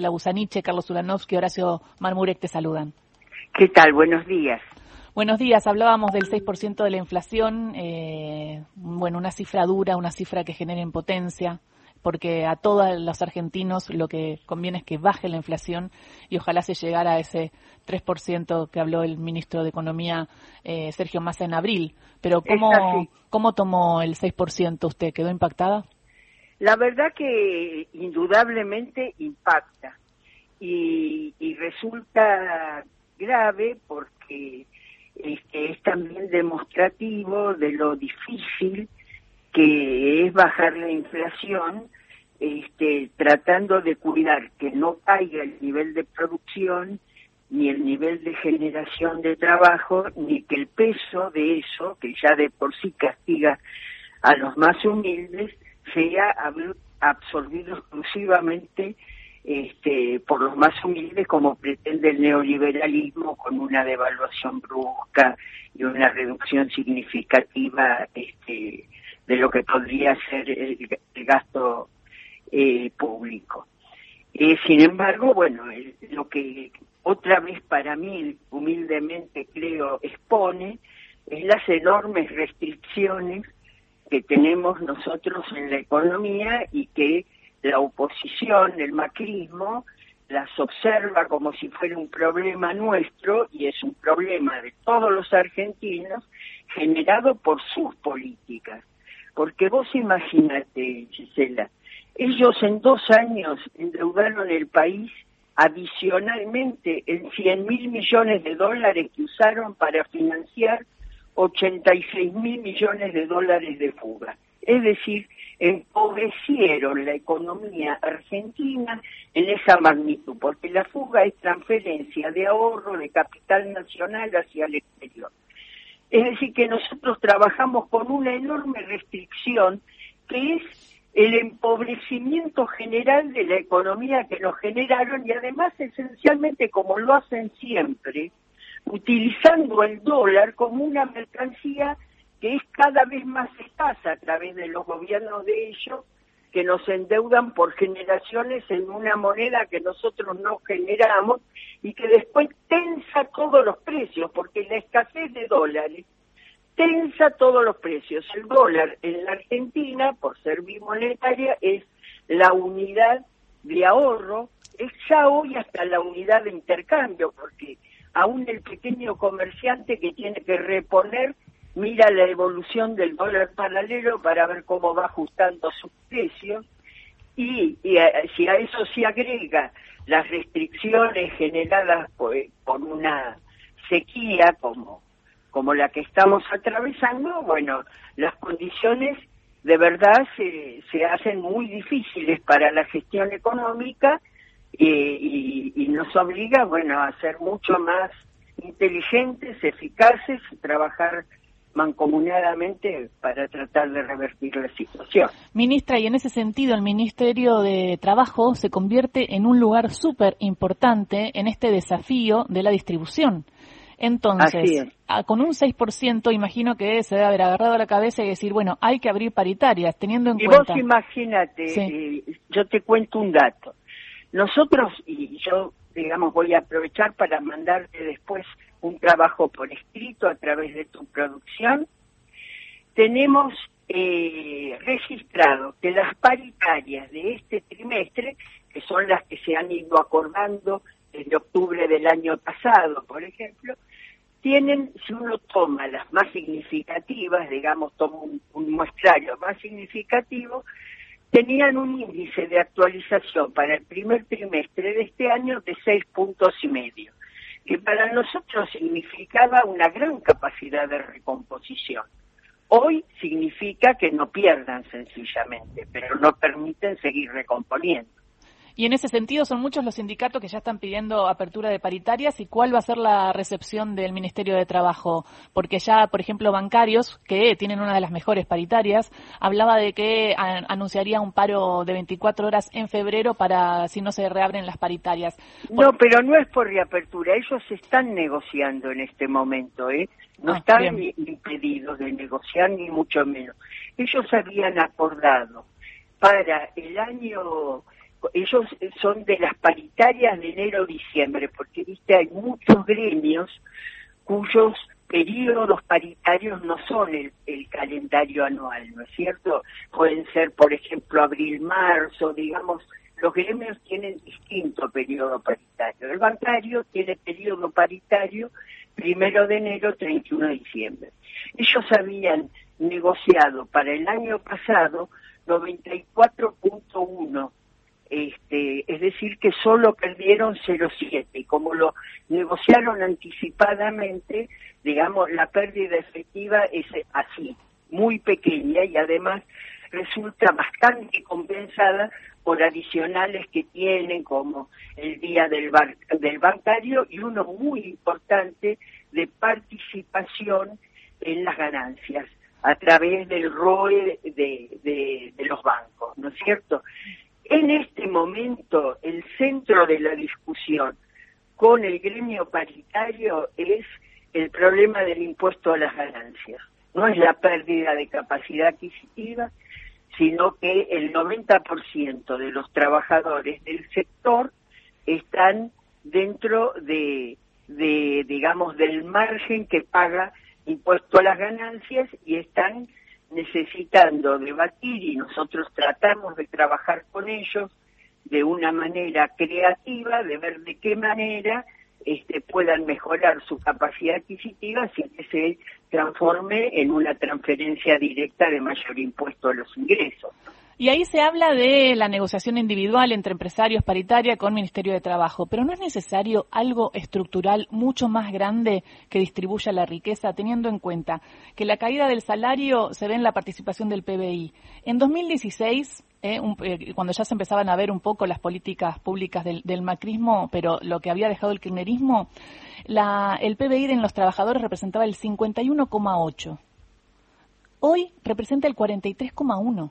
la Busaniche, Carlos Ulanovsky, Horacio Marmurek te saludan. ¿Qué tal? Buenos días. Buenos días, hablábamos del 6% de la inflación, eh, bueno, una cifra dura, una cifra que genera impotencia, porque a todos los argentinos lo que conviene es que baje la inflación y ojalá se llegara a ese 3% que habló el ministro de Economía eh, Sergio Massa en abril. Pero ¿cómo, ¿cómo tomó el 6% usted? ¿Quedó impactada? La verdad que indudablemente impacta y, resulta grave porque este, es también demostrativo de lo difícil que es bajar la inflación, este, tratando de cuidar que no caiga el nivel de producción, ni el nivel de generación de trabajo, ni que el peso de eso, que ya de por sí castiga a los más humildes, sea absorbido exclusivamente este, por los más humildes como pretende el neoliberalismo con una devaluación brusca y una reducción significativa este, de lo que podría ser el, gasto eh, público. Eh, sin embargo, bueno, lo que otra vez para mí, humildemente creo, expone es las enormes restricciones que tenemos nosotros en la economía y que la oposición, el macrismo, las observa como si fuera un problema nuestro y es un problema de todos los argentinos generado por sus políticas. Porque vos imagínate, Gisela, ellos en dos años endeudaron el país adicionalmente en 100 mil millones de dólares que usaron para financiar 86 mil millones de dólares de fuga. Es decir, empobrecieron la economía argentina en esa magnitud, porque la fuga es transferencia de ahorro de capital nacional hacia el exterior. Es decir, que nosotros trabajamos con una enorme restricción que es el empobrecimiento general de la economía que nos generaron y además esencialmente como lo hacen siempre, utilizando el dólar como una mercancía que es cada vez más escasa a través de los gobiernos de ellos, que nos endeudan por generaciones en una moneda que nosotros no generamos y que después tensa todos los precios, porque la escasez de dólares tensa todos los precios. El dólar en la Argentina, por ser bimonetaria, es la unidad de ahorro, es ya hoy hasta la unidad de intercambio, porque aún el pequeño comerciante que tiene que reponer. Mira la evolución del dólar paralelo para ver cómo va ajustando sus precios. Y, si a eso se agrega las restricciones generadas por, una sequía como, como la que estamos atravesando, bueno, las condiciones de verdad se, se hacen muy difíciles para la gestión económica y, y nos obliga, bueno, a ser mucho más inteligentes, eficaces y trabajar mancomunadamente para tratar de revertir la situación. Ministra, y en ese sentido el Ministerio de Trabajo se convierte en un lugar súper importante en este desafío de la distribución. Entonces, con un 6%, imagino que se debe haber agarrado la cabeza y decir, bueno, hay que abrir paritarias, teniendo en cuenta... Y vos imagínate, eh, yo te cuento un dato. Nosotros, y yo, digamos, voy a aprovechar para mandarte después un trabajo por escrito a través de tu producción, tenemos eh, registrado que las paritarias de este trimestre, que son las que se han ido acordando desde octubre del año pasado, por ejemplo, tienen, si uno toma las más significativas, digamos, toma un, un muestrario más significativo, tenían un índice de actualización para el primer trimestre de este año de seis puntos y medio que para nosotros significaba una gran capacidad de recomposición. Hoy significa que no pierdan sencillamente, pero no permiten seguir recomponiendo. Y en ese sentido son muchos los sindicatos que ya están pidiendo apertura de paritarias y cuál va a ser la recepción del Ministerio de Trabajo, porque ya, por ejemplo, bancarios, que tienen una de las mejores paritarias, hablaba de que anunciaría un paro de 24 horas en febrero para si no se reabren las paritarias. No, pero no es por reapertura, ellos están negociando en este momento, ¿eh? No ah, están impedidos de negociar ni mucho menos. Ellos habían acordado para el año ellos son de las paritarias de enero-diciembre, porque viste, hay muchos gremios cuyos periodos paritarios no son el, calendario anual, ¿no es cierto? Pueden ser, por ejemplo, abril-marzo, digamos, los gremios tienen distinto periodo paritario. El bancario tiene periodo paritario primero de enero, 31 de diciembre. Ellos habían negociado para el año pasado 94.1 este, es decir, que solo perdieron 0,7 y como lo negociaron anticipadamente, digamos, la pérdida efectiva es así, muy pequeña y además resulta bastante compensada por adicionales que tienen como el día del, del bancario y uno muy importante de participación en las ganancias a través del ROE de, de los bancos, ¿no es cierto? En este momento, el centro de la discusión con el gremio paritario es el problema del impuesto a las ganancias. No es la pérdida de capacidad adquisitiva, sino que el 90% de los trabajadores del sector están dentro de, digamos, del margen que paga impuesto a las ganancias y están necesitando debatir y nosotros tratamos de trabajar con ellos de una manera creativa, de ver de qué manera este, puedan mejorar su capacidad adquisitiva sin que se transforme en una transferencia directa de mayor impuesto a los ingresos. Y ahí se habla de la negociación individual entre empresarios paritaria con Ministerio de Trabajo, pero ¿no es necesario algo estructural mucho más grande que distribuya la riqueza, teniendo en cuenta que la caída del salario se ve en la participación del PBI? En 2016, eh, eh, cuando ya se empezaban a ver un poco las políticas públicas del, macrismo, pero lo que había dejado el kirchnerismo, la, el PBI en los trabajadores representaba el 51,8. Hoy representa el 43,1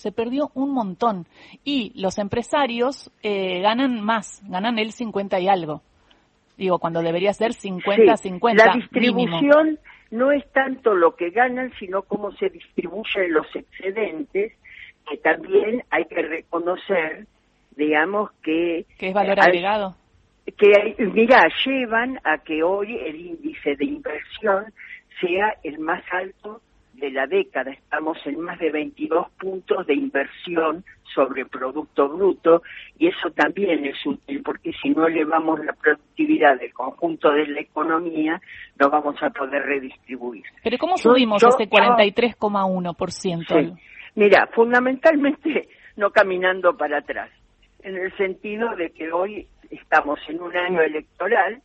se perdió un montón. Y los empresarios eh, ganan más, ganan el 50 y algo. Digo, cuando debería ser 50-50. la distribución no es tanto lo que ganan, sino cómo se distribuyen los excedentes, que también hay que reconocer, digamos, que... Que es valor agregado. Que, mira, llevan a que hoy el índice de inversión sea el más alto de la década estamos en más de 22 puntos de inversión sobre Producto Bruto y eso también es útil porque si no elevamos la productividad del conjunto de la economía no vamos a poder redistribuir. Pero ¿cómo subimos ese 43,1%? Sí. Mira, fundamentalmente no caminando para atrás, en el sentido de que hoy estamos en un año electoral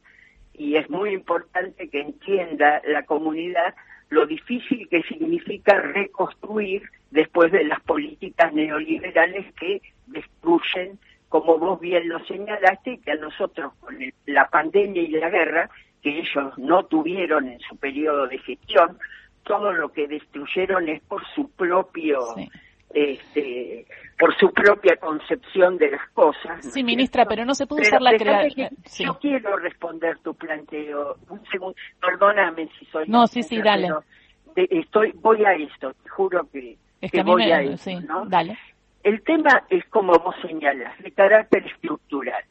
y es muy importante que entienda la comunidad lo difícil que significa reconstruir después de las políticas neoliberales que destruyen, como vos bien lo señalaste, que a nosotros con la pandemia y la guerra, que ellos no tuvieron en su periodo de gestión, todo lo que destruyeron es por su propio este, por su propia concepción de las cosas. sí, ministra, pero no se pudo usar la creación. Yo quiero responder tu planteo. Un segundo, perdóname si soy. No, sí, sí, dale. Estoy, voy a esto, te juro que, voy a esto. Sí, dale. El tema es, como vos señalas, de carácter estructural.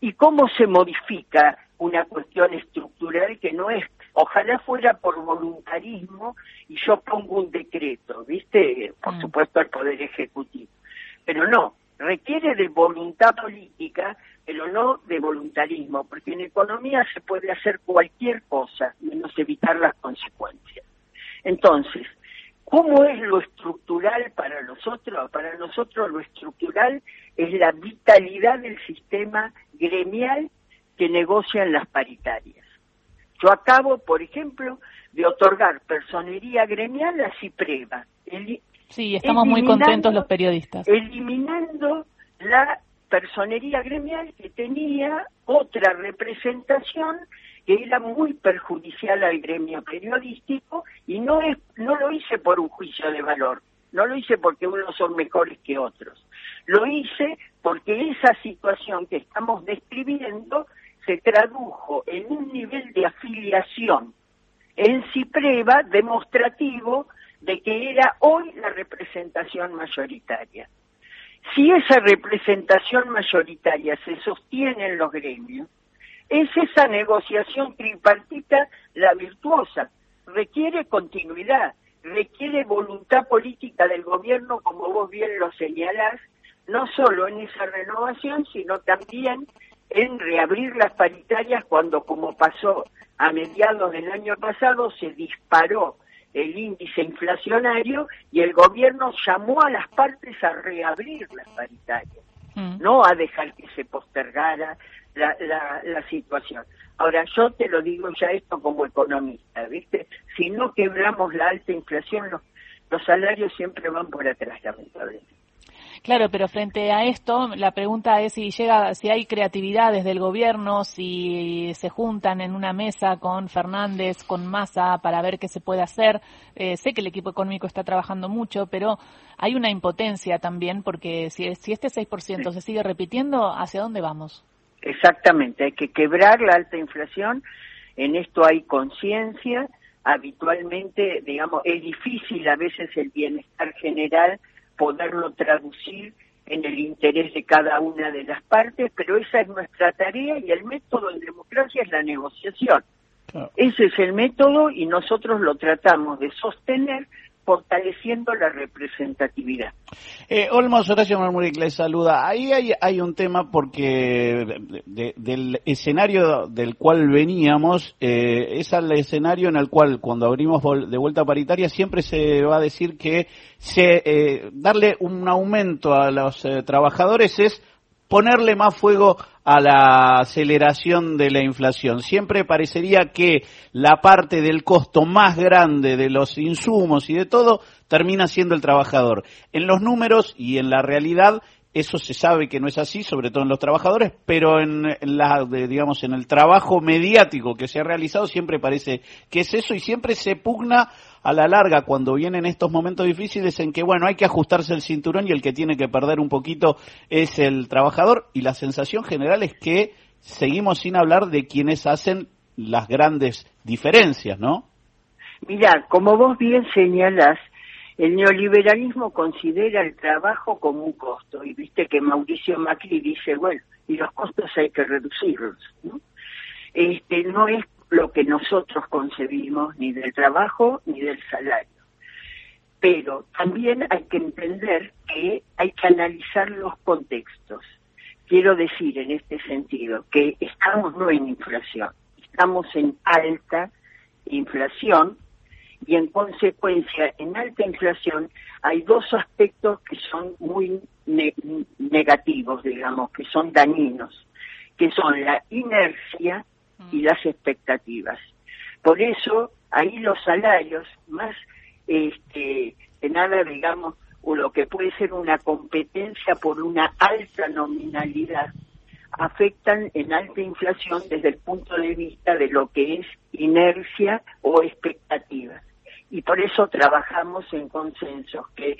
¿Y cómo se modifica una cuestión estructural que no es Ojalá fuera por voluntarismo y yo pongo un decreto, ¿viste? Por mm. supuesto al Poder Ejecutivo. Pero no, requiere de voluntad política, pero no de voluntarismo, porque en economía se puede hacer cualquier cosa, menos evitar las consecuencias. Entonces, ¿cómo es lo estructural para nosotros? Para nosotros lo estructural es la vitalidad del sistema gremial que negocian las paritarias. Yo acabo, por ejemplo, de otorgar personería gremial a Cipreva. Sí, estamos muy contentos los periodistas. Eliminando la personería gremial que tenía otra representación que era muy perjudicial al gremio periodístico y no es no lo hice por un juicio de valor, no lo hice porque unos son mejores que otros. Lo hice porque esa situación que estamos describiendo se tradujo en un nivel de afiliación en Cipreva demostrativo de que era hoy la representación mayoritaria. Si esa representación mayoritaria se sostiene en los gremios, es esa negociación tripartita la virtuosa. Requiere continuidad, requiere voluntad política del gobierno, como vos bien lo señalás, no solo en esa renovación, sino también en reabrir las paritarias cuando, como pasó a mediados del año pasado, se disparó el índice inflacionario y el gobierno llamó a las partes a reabrir las paritarias, mm. no a dejar que se postergara la, la, situación. Ahora, yo te lo digo ya esto como economista, ¿viste? Si no quebramos la alta inflación, los, los salarios siempre van por atrás, lamentablemente. Claro, pero frente a esto, la pregunta es si llega, si hay creatividad desde el gobierno, si se juntan en una mesa con Fernández, con Massa, para ver qué se puede hacer. Eh, sé que el equipo económico está trabajando mucho, pero hay una impotencia también, porque si, si este 6% se sigue repitiendo, ¿hacia dónde vamos? Exactamente, hay que quebrar la alta inflación, en esto hay conciencia, habitualmente, digamos, es difícil a veces el bienestar general poderlo traducir en el interés de cada una de las partes, pero esa es nuestra tarea y el método en democracia es la negociación. Ese es el método y nosotros lo tratamos de sostener fortaleciendo la representatividad. Eh, Olmos Horacio Marmuric le saluda. Ahí hay, un tema porque del escenario del cual veníamos, eh, es el escenario en el cual cuando abrimos de vuelta paritaria siempre se va a decir que se, eh, darle un aumento a los eh, trabajadores es ponerle más fuego a la aceleración de la inflación. Siempre parecería que la parte del costo más grande de los insumos y de todo termina siendo el trabajador. En los números y en la realidad eso se sabe que no es así, sobre todo en los trabajadores, pero en, la, digamos, en el trabajo mediático que se ha realizado siempre parece que es eso y siempre se pugna a la larga cuando vienen estos momentos difíciles en que, bueno, hay que ajustarse el cinturón y el que tiene que perder un poquito es el trabajador y la sensación general es que seguimos sin hablar de quienes hacen las grandes diferencias, ¿no? Mira, como vos bien señalas, el neoliberalismo considera el trabajo como un costo y viste que Mauricio Macri dice, bueno, y los costos hay que reducirlos, ¿no? Este no es lo que nosotros concebimos ni del trabajo ni del salario. Pero también hay que entender que hay que analizar los contextos. Quiero decir en este sentido que estamos no en inflación, estamos en alta inflación y en consecuencia en alta inflación hay dos aspectos que son muy negativos, digamos, que son dañinos, que son la inercia y las expectativas. Por eso ahí los salarios más este nada digamos o lo que puede ser una competencia por una alta nominalidad afectan en alta inflación desde el punto de vista de lo que es inercia o expectativas y por eso trabajamos en consensos que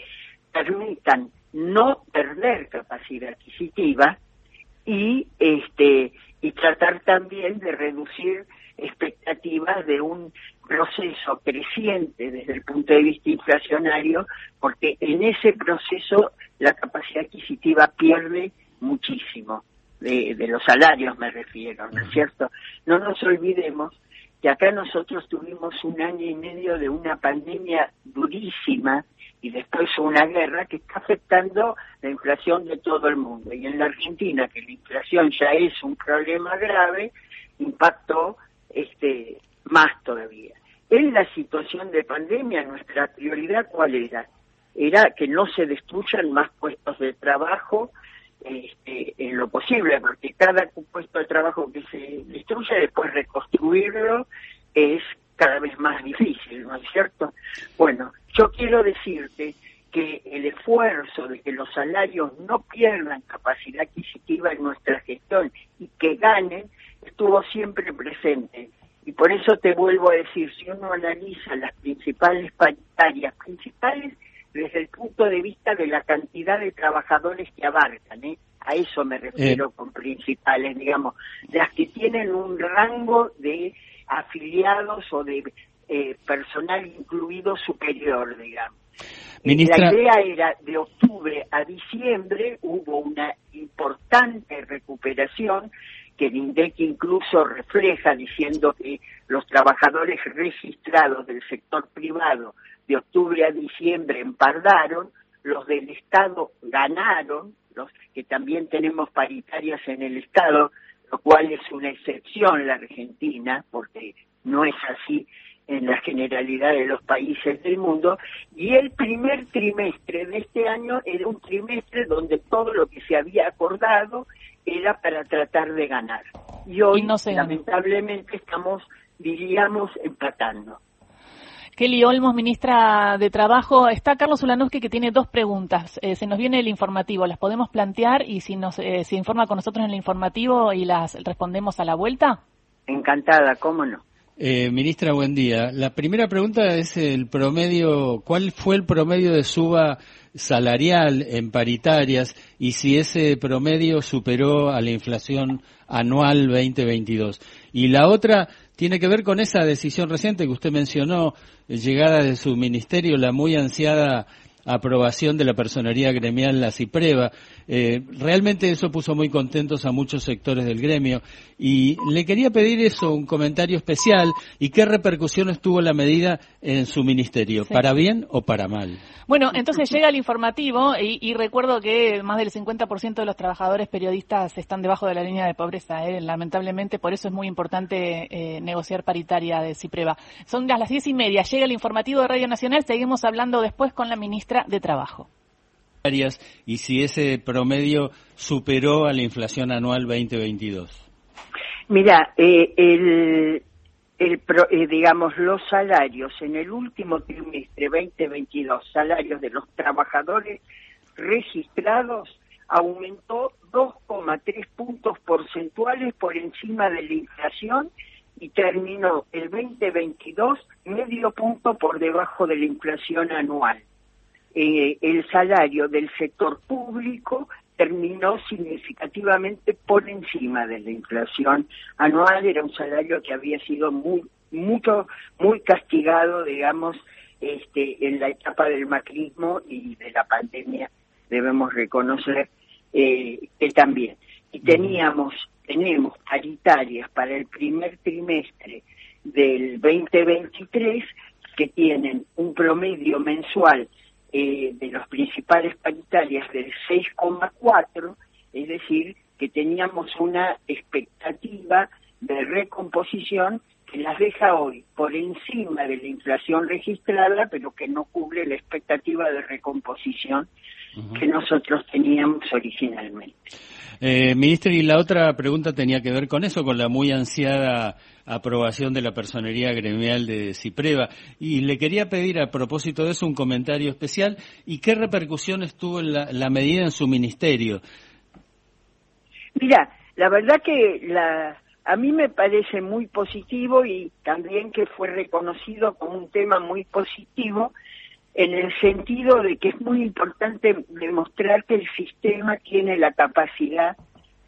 permitan no perder capacidad adquisitiva y este y tratar también de reducir expectativas de un proceso creciente desde el punto de vista inflacionario, porque en ese proceso la capacidad adquisitiva pierde muchísimo, de, de los salarios me refiero, ¿no es cierto? No nos olvidemos que acá nosotros tuvimos un año y medio de una pandemia durísima y después una guerra que está afectando la inflación de todo el mundo. Y en la Argentina, que la inflación ya es un problema grave, impactó este más todavía. En la situación de pandemia, nuestra prioridad cuál era? Era que no se destruyan más puestos de trabajo, este, en lo posible, porque cada puesto de trabajo que se destruye, después reconstruirlo es cada vez más difícil, ¿no es cierto? Bueno, yo quiero decirte que el esfuerzo de que los salarios no pierdan capacidad adquisitiva en nuestra gestión y que ganen estuvo siempre presente. Y por eso te vuelvo a decir, si uno analiza las principales paritarias, principales desde el punto de vista de la cantidad de trabajadores que abarcan, ¿eh? a eso me refiero eh. con principales, digamos, las que tienen un rango de afiliados o de eh, personal incluido superior, digamos. La idea era de octubre a diciembre hubo una importante recuperación que el INDEC incluso refleja diciendo que los trabajadores registrados del sector privado de octubre a diciembre empardaron, los del Estado ganaron, los que también tenemos paritarias en el Estado, lo cual es una excepción la Argentina, porque no es así en la generalidad de los países del mundo, y el primer trimestre de este año era un trimestre donde todo lo que se había acordado era para tratar de ganar. Y hoy, lamentablemente, estamos, diríamos, empatando. Kelly Olmos, ministra de Trabajo. Está Carlos Ulanowski que tiene dos preguntas. Eh, se nos viene el informativo, las podemos plantear y si nos eh, se informa con nosotros en el informativo y las respondemos a la vuelta. Encantada, cómo no. Eh, ministra, buen día. La primera pregunta es el promedio, ¿cuál fue el promedio de suba salarial en paritarias y si ese promedio superó a la inflación anual 2022? Y la otra tiene que ver con esa decisión reciente que usted mencionó, llegada de su ministerio, la muy ansiada aprobación de la personería gremial La Cipreva. Eh, realmente eso puso muy contentos a muchos sectores del gremio y le quería pedir eso, un comentario especial y qué repercusiones tuvo la medida en su ministerio, para bien o para mal. Bueno, entonces llega el informativo y, recuerdo que más del 50% de los trabajadores periodistas están debajo de la línea de pobreza. ¿eh? Lamentablemente, por eso es muy importante eh, negociar paritaria de Cipreva. Son las diez y media, llega el informativo de Radio Nacional, seguimos hablando después con la ministra de Trabajo. Y si ese promedio superó a la inflación anual 2022. Mira, eh, el, el, eh, digamos, los salarios en el último trimestre 2022, salarios de los trabajadores registrados, aumentó 2,3 puntos porcentuales por encima de la inflación y terminó el 2022 medio punto por debajo de la inflación anual. Eh, el salario del sector público terminó significativamente por encima de la inflación anual, era un salario que había sido muy, mucho, muy castigado, digamos, este, en la etapa del macrismo y de la pandemia, debemos reconocer eh, que también. Y teníamos, tenemos paritarias para el primer trimestre del 2023 que tienen un promedio mensual eh, de los principales paritarias del 6,4, es decir, que teníamos una expectativa de recomposición que las deja hoy por encima de la inflación registrada, pero que no cubre la expectativa de recomposición que nosotros teníamos originalmente. Eh, ministro, y la otra pregunta tenía que ver con eso, con la muy ansiada aprobación de la personería gremial de Cipreva. Y le quería pedir a propósito de eso un comentario especial y qué repercusiones tuvo la, medida en su ministerio. Mira, la verdad que la, a mí me parece muy positivo y también que fue reconocido como un tema muy positivo en el sentido de que es muy importante demostrar que el sistema tiene la capacidad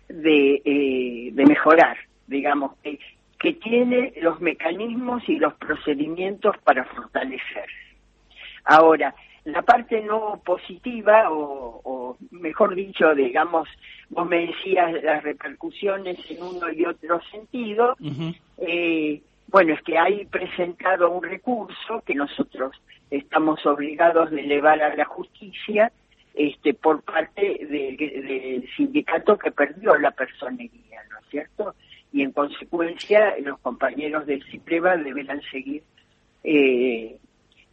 de, eh, de mejorar, digamos, que, que tiene los mecanismos y los procedimientos para fortalecerse. Ahora, la parte no positiva, o, mejor dicho, digamos, vos me decías las repercusiones en uno y otro sentido, eh, bueno, es que hay presentado un recurso que nosotros estamos obligados de elevar a la justicia este, por parte del sindicato que perdió la personería, ¿no es cierto? y en consecuencia los compañeros del CIPREVA deberán seguir eh,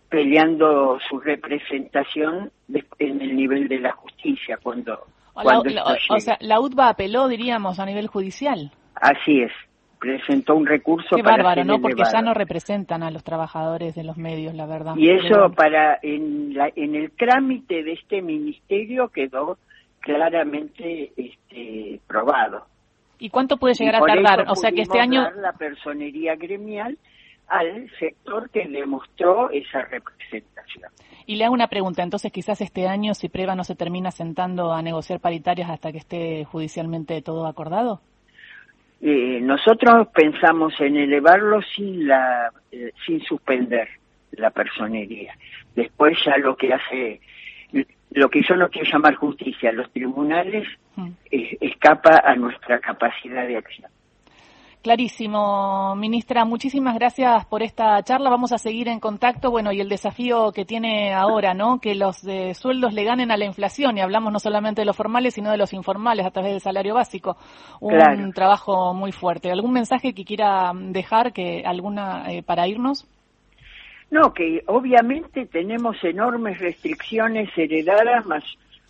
peleando su representación en el nivel de la justicia cuando, o, sea la UTBA apeló diríamos a nivel judicial. Así es presentó un recurso Qué bárbaro no porque ya no representan a los trabajadores de los medios la verdad y eso para en la, en el trámite de este ministerio quedó claramente este probado ¿Y cuánto puede llegar a tardar? O sea que este año... Dar la personería gremial al sector que demostró esa representación. Y le hago una pregunta, entonces quizás este año si Prueba no se termina sentando a negociar paritarias hasta que esté judicialmente todo acordado. Eh, nosotros pensamos en elevarlo sin la eh, sin suspender, la personería. Después ya lo que hace, lo que yo no quiero llamar justicia, los tribunales mm. escapa a nuestra capacidad de acción. Clarísimo, ministra. Muchísimas gracias por esta charla. Vamos a seguir en contacto. Bueno, y el desafío que tiene ahora, ¿no? Que los de sueldos le ganen a la inflación. Y hablamos no solamente de los formales, sino de los informales a través del salario básico. Un trabajo muy fuerte. ¿Algún mensaje que quiera dejar, que alguna eh, para irnos? No, que obviamente tenemos enormes restricciones heredadas, más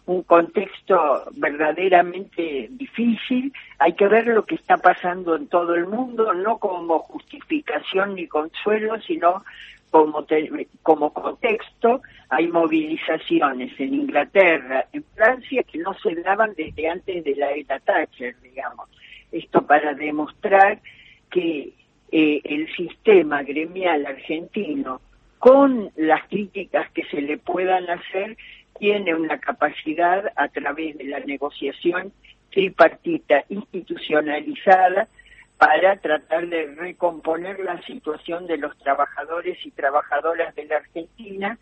un contexto verdaderamente difícil. Hay que ver lo que está pasando en todo el mundo, no como justificación ni consuelo, sino como, como contexto. Hay movilizaciones en Inglaterra, en Francia, que no se daban desde antes de la era Thatcher, digamos. Esto para demostrar que eh, el sistema gremial argentino, con las críticas que se le puedan hacer, tiene una capacidad a través de la negociación tripartita institucionalizada para tratar de recomponer la situación de los trabajadores y trabajadoras de la Argentina,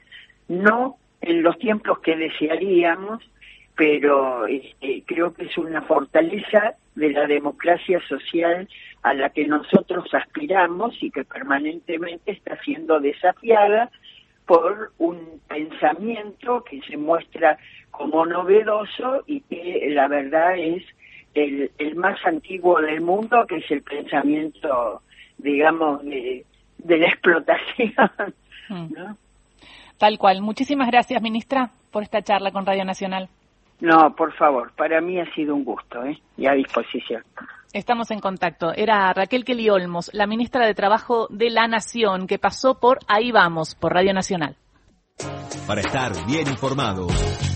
no en los tiempos que desearíamos, pero este, creo que es una fortaleza de la democracia social a la que nosotros aspiramos y que permanentemente está siendo desafiada por un pensamiento que se muestra como novedoso y que la verdad es el, más antiguo del mundo, que es el pensamiento, digamos, de, la explotación. Mm. Tal cual. Muchísimas gracias, ministra, por esta charla con Radio Nacional. No, por favor, para mí ha sido un gusto ¿eh? y a disposición. Estamos en contacto. Era Raquel Kelly Olmos, la ministra de Trabajo de la Nación, que pasó por Ahí Vamos, por Radio Nacional. Para estar bien informado